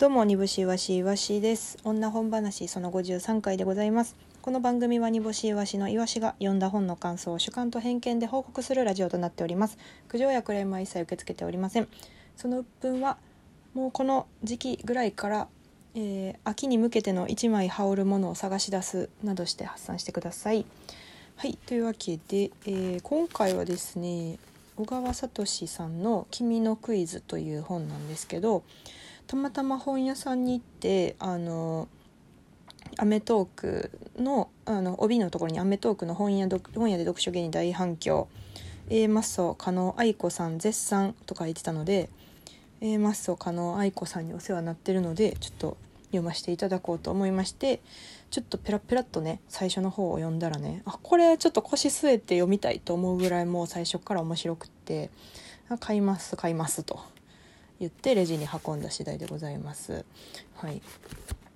どうも煮干しわしいわしです。女本話その53回でございます。この番組は煮干しいわしのいわしが読んだ本の感想を主観と偏見で報告するラジオとなっております。苦情やクレームは一切受け付けておりません。その鬱憤はもうこの時期ぐらいから、えー秋に向けての一枚羽織るものを探し出すなどして発散してください。はいというわけで、えー今回はですね小川聡さんの「君のクイズ」という本なんですけどたまたま本屋さんに行ってあの『アメトークの』あの帯のところに『アメトーク』の本屋本屋で読書芸に大反響。A マッソ加納愛子さん絶賛とか言ってたので A マッソ加納愛子さんにお世話になってるのでちょっと読ませていただこうと思いましてちょっとペラペラっとね最初の方を読んだらねあこれちょっと腰据えて読みたいと思うぐらいもう最初から面白くって買います買いますと。言ってレジに運んだ次第でございます。はい。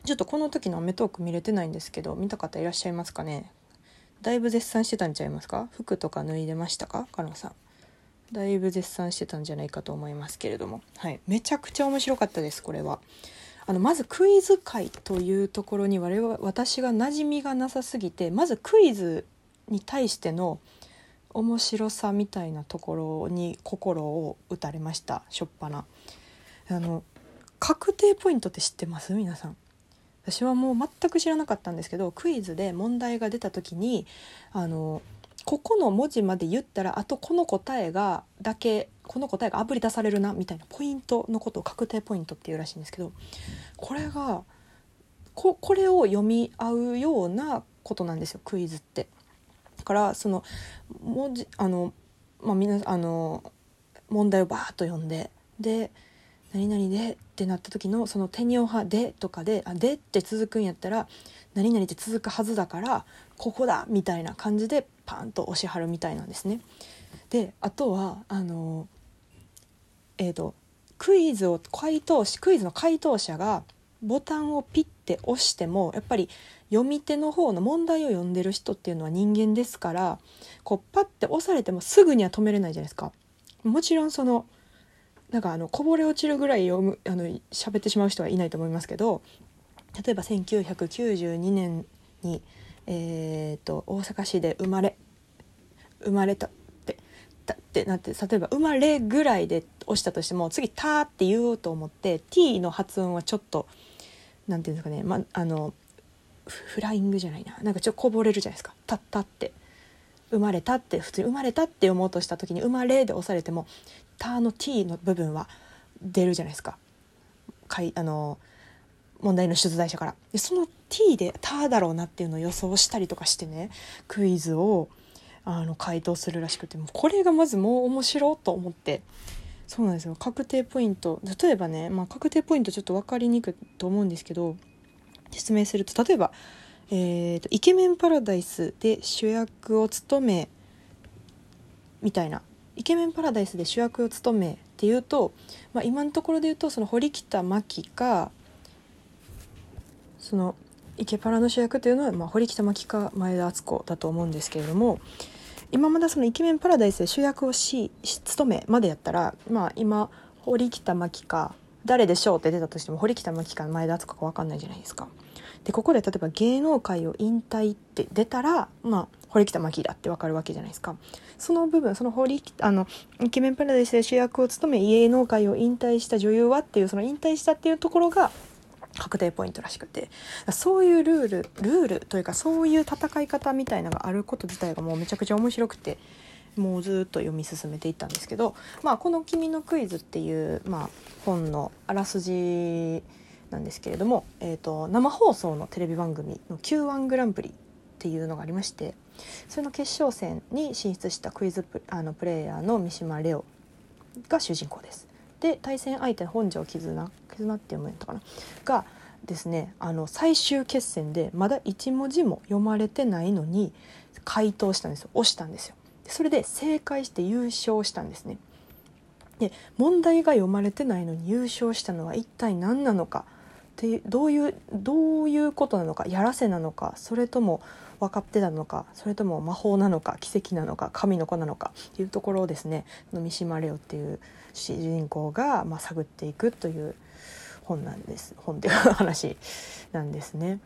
ちょっとこの時の『アメトーク』見れてないんですけど見た方いらっしゃいますかね？だいぶ絶賛してたんちゃいますか？服とか脱いでましたか？カノさん。だいぶ絶賛してたんじゃないかと思いますけれども。はい。めちゃくちゃ面白かったですこれは。あのまずクイズ界というところに我々私が馴染みがなさすぎてまずクイズに対しての面白さみたいなところに心を打たれましたしょっぱなあの確定ポイントって知ってます？皆さん。私はもう全く知らなかったんですけどクイズで問題が出た時にあのここの文字まで言ったらあとこの答えがだけこの答えがあぶり出されるなみたいなポイントのことを確定ポイントっていうらしいんですけどこれがここれを読み合うようなことなんですよクイズって。だからその文字あのまあみんなあの問題をバーッと読んでで「何々で」ってなった時のその手におは「で」とかで「あで」って続くんやったら「何々って続くはずだからここだ」みたいな感じでパンと押し張るみたいなんですね。であとはあのえー、とクイズを回答しクイズの回答者がボタンをピッて押してもやっぱり読み手の方の問題を読んでる人っていうのは人間ですからこうパッて押されてもすぐには止めれないじゃないですか。もちろんそのなんかあのこぼれ落ちるぐらい読むあの喋ってしまう人はいないと思いますけど例えば1992年に、えー、と大阪市で生まれ生まれたってたってなって例えば「生まれ」ぐらいで押したとしても次「た」って言おうと思って T の発音はちょっとなんていうんですかね、ま、あのフライングじゃないな。なんかちょっとこぼれるじゃないですか「たった」って。生まれたって普通に生まれたって読もうとした時に「生まれ」で押されても「た」の T の部分は出るじゃないですか。かいあの問題の出題者から。でその T で「た」だろうなっていうのを予想したりとかしてねクイズをあの回答するらしくてもうこれがまずもう面白いと思って。そうなんですよ。確定ポイント。例えばね、まあ、確定ポイントちょっと分かりにくいと思うんですけど説明すると例えばえーと「イケメンパラダイス」で主役を務めみたいな「イケメンパラダイス」で主役を務めっていうと、まあ、今のところで言うとその堀北真希かそのイケパラの主役というのは、まあ、堀北真希か前田敦子だと思うんですけれども今まだその「イケメンパラダイス」で主役をしし務めまでやったら、まあ、今堀北真希か誰でしょうって出たとしても堀北真希か前田敦子か分かんないじゃないですか。でここで例えば芸能界を引退って出たらまあ堀北真希だってわかるわけじゃないですかその部分その堀あのイケメンパラダイスで主役を務め芸能界を引退した女優はっていうその引退したっていうところが確定ポイントらしくてそういうルールルールというかそういう戦い方みたいなのがあること自体がもうめちゃくちゃ面白くてもうずっと読み進めていったんですけど、まあ、この「君のクイズ」っていう、まあ、本のあらすじなんですけれども、えー、と生放送のテレビ番組の Q1 グランプリっていうのがありましてそれの決勝戦に進出したクイズプあのプレイヤーの三島レオが主人公です。で対戦相手の本庄絆絆って読むんやったかな？がですねあの最終決戦でまだ1文字も読まれてないのに回答したんですよ押したんですよ。それで正解して優勝したんですね。で問題が読まれてないのに優勝したのは一体何なのかってどういうどういうことなのかやらせなのかそれとも分かってたのかそれとも魔法なのか奇跡なのか神の子なのかっていうところをですね三島レオっていう主人公が、まあ、探っていくという本なんです本っていう話なんですね。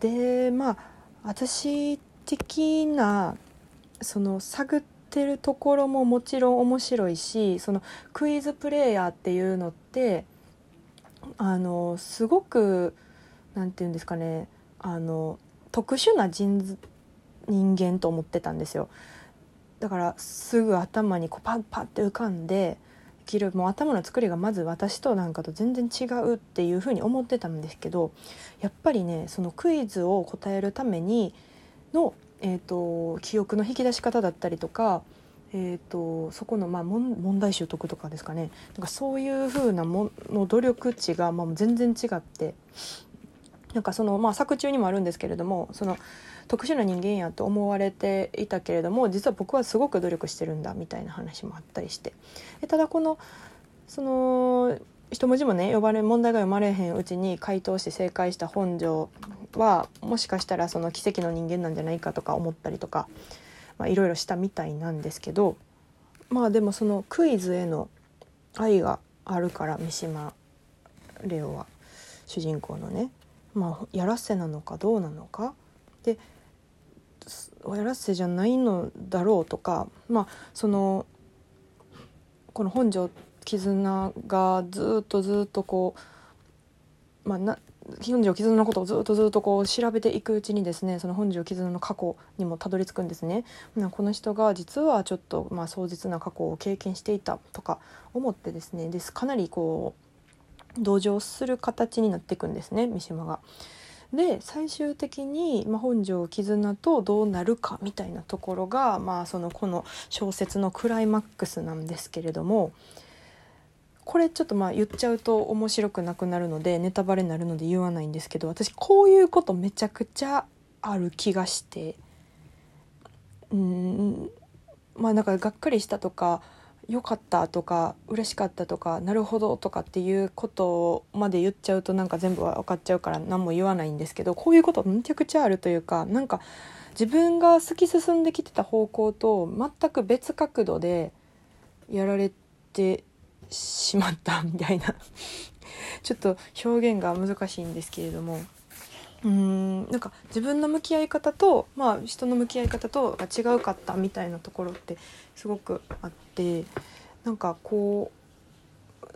でまあ私的なその探ってるところももちろん面白いしそのクイズプレイヤーっていうのってあのすごく何て言うんですかねあの特殊な人人間と思ってたんですよ。だからすぐ頭にこうパッパッて浮かんできるもう頭の作りがまず私となんかと全然違うっていうふうに思ってたんですけどやっぱりねそのクイズを答えるためにの、えーと、記憶の引き出し方だったりとか、えーと、そこの、まあ、問題集得とかですかね。なんかそういうふうなもの努力値が、まあ、全然違って。なんかその、まあ、作中にもあるんですけれどもその特殊な人間やと思われていたけれども実は僕はすごく努力してるんだみたいな話もあったりして。ただこのその一文字もね呼ばれ問題が読まれへんうちに回答して正解した本庄はもしかしたらその奇跡の人間なんじゃないかとか思ったりとか。いろいろしたみたいなんですけどまあでもそのクイズへの愛があるから三島レオは主人公のねまあやらせなのかどうなのか。でやらせじゃないのだろうとかまあそのこの本庄絆がずっとずっとこうまあな本庄絆のことをずっとずっとこう調べていくうちにですねその本庄絆の過去にもたどり着くんですね。この人が実はちょっとまあ壮絶な過去を経験していたとか思ってですねですかなりこう同情する形になっていくんですね三島が。で最終的に、まあ、本庄絆とどうなるかみたいなところが、まあ、そのこの小説のクライマックスなんですけれどもこれちょっとまあ言っちゃうと面白くなくなるのでネタバレになるので言わないんですけど私こういうことめちゃくちゃある気がしてうんまあなんかがっかりしたとか良かったとか嬉しかったとかなるほどとかっていうことまで言っちゃうとなんか全部は分かっちゃうから何も言わないんですけどこういうことめちゃくちゃあるというかなんか自分が突き進んできてた方向と全く別角度でやられてしまったみたいな。ちょっと表現が難しいんですけれども。うんなんか自分の向き合い方と、まあ、人の向き合い方とが違うかったみたいなところってすごくあってなんかこう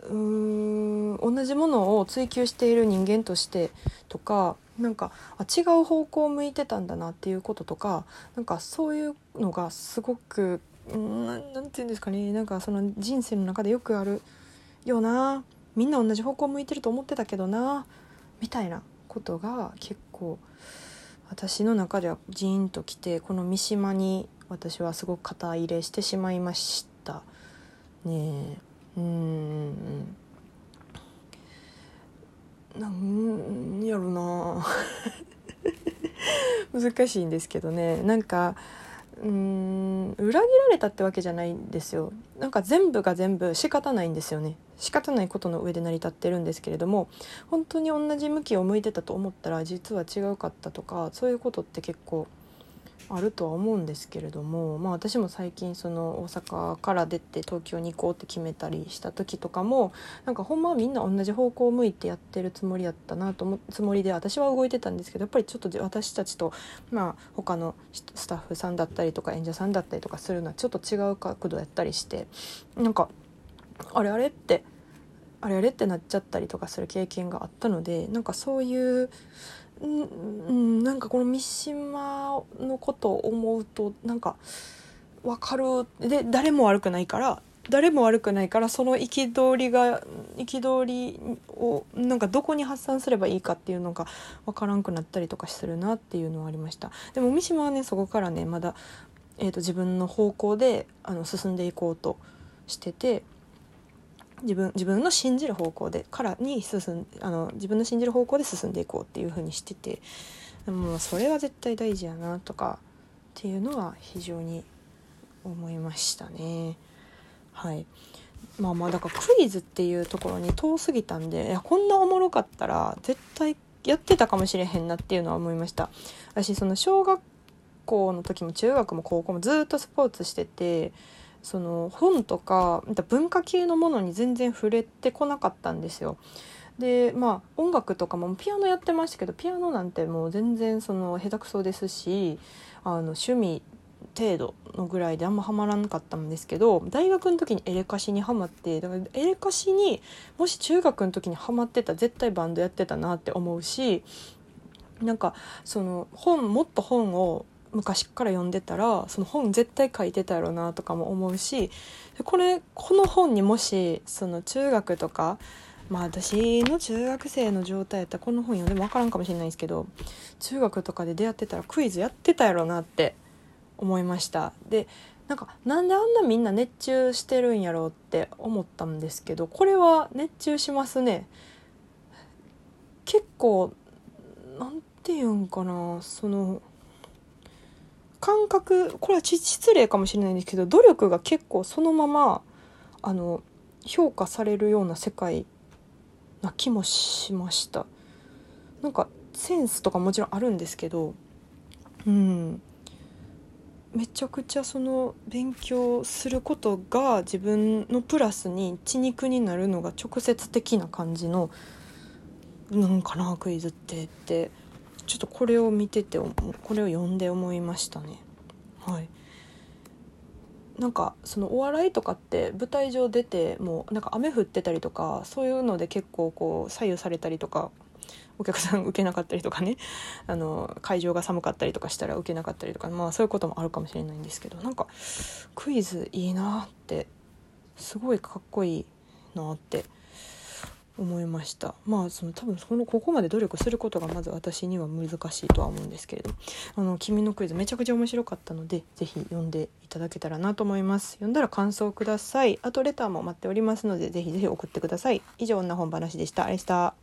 うん同じものを追求している人間としてとかなんかあ違う方向を向いてたんだなっていうこととかなんかそういうのがすごく何て言うんですかね。なんかその人生の中でよくあるよなみんな同じ方向向いてると思ってたけどなみたいなことが結構私の中ではジーンときてこの三島に私はすごく肩入れしてしまいましたね。えうんなんやろな。難しいんですけどね。なんかうん裏切られたってわけじゃないんですよ。なんか全部が全部仕方ないんですよね。仕方ないことの上で成り立ってるんですけれども本当に同じ向きを向いてたと思ったら実は違うかったとかそういうことって結構あるとは思うんですけれども、まあ、私も最近その大阪から出て東京に行こうって決めたりした時とかもなんかほんまはみんな同じ方向を向いてやってるつもりやったなと思つもりで私は動いてたんですけどやっぱりちょっと私たちと、まあ、他のスタッフさんだったりとか演者さんだったりとかするのはちょっと違う角度やったりしてなんかあれあれってあれあれってなっちゃったりとかする経験があったのでなんかそういううんなんかこの三島のことを思うとなんか分かる。で誰も悪くないから誰も悪くないからその憤りが憤りをなんかどこに発散すればいいかっていうのが分からんくなったりとかするなっていうのはありました。でも三島はねそこからねまだ、えーと自分の方向であの進んでいこうとしてて自分自分の信じる方向でからに進んあの自分の信じる方向で進んでいこうっていう風にしててでもそれは絶対大事やなとかっていうのは非常に思いましたね。はいまあまあだからクイズっていうところに遠すぎたんでいやこんなおもろかったら絶対やってたかもしれへんなっていうのは思いました私その小学校の時も中学も高校もずっとスポーツしててその本とか文化系のものに全然触れてこなかったんですよ。でまあ音楽とかもピアノやってましたけどピアノなんてもう全然その下手くそですしあの趣味程度のぐらいであんまハマらなかったんですけど大学の時にエレカシにハマってだからエレカシにもし中学の時にハマってた絶対バンドやってたなって思うしなんかその本もっと本を昔から読んでたらその本絶対書いてたやろなとかも思うしこれこの本にもしその中学とかまあ私の中学生の状態やったらこの本読んでも分からんかもしれないんですけど中学とかで出会ってたらクイズやってたやろなって思いました。でなんかなんであんなみんな熱中してるんやろうって思ったんですけどこれは熱中しますね。結構なんて言うんかなその感覚これは失礼かもしれないんですけど努力が結構そのままあの評価されるような世界な気もしました。なんかセンスとかもちろんあるんですけどうん。めちゃくちゃその勉強することが自分のプラスに血肉になるのが直接的な感じのなんかなクイズってって。ちょっとこれを見ててこれを読んで思いましたね。はい。なんかそのお笑いとかって舞台上出てもうなんか雨降ってたりとかそういうので結構こう左右されたりとかお客さん受けなかったりとかね。あの会場が寒かったりとかしたら受けなかったりとかまあそういうこともあるかもしれないんですけどなんかクイズいいなってすごいかっこいいなって思いました。まあその多分そのここまで努力することがまず私には難しいとは思うんですけれどあの君のクイズめちゃくちゃ面白かったので是非読んでいただけたらなと思います。読んだら感想ください。あとレターも待っておりますので是非是非送ってください。以上女本話でした。あれした。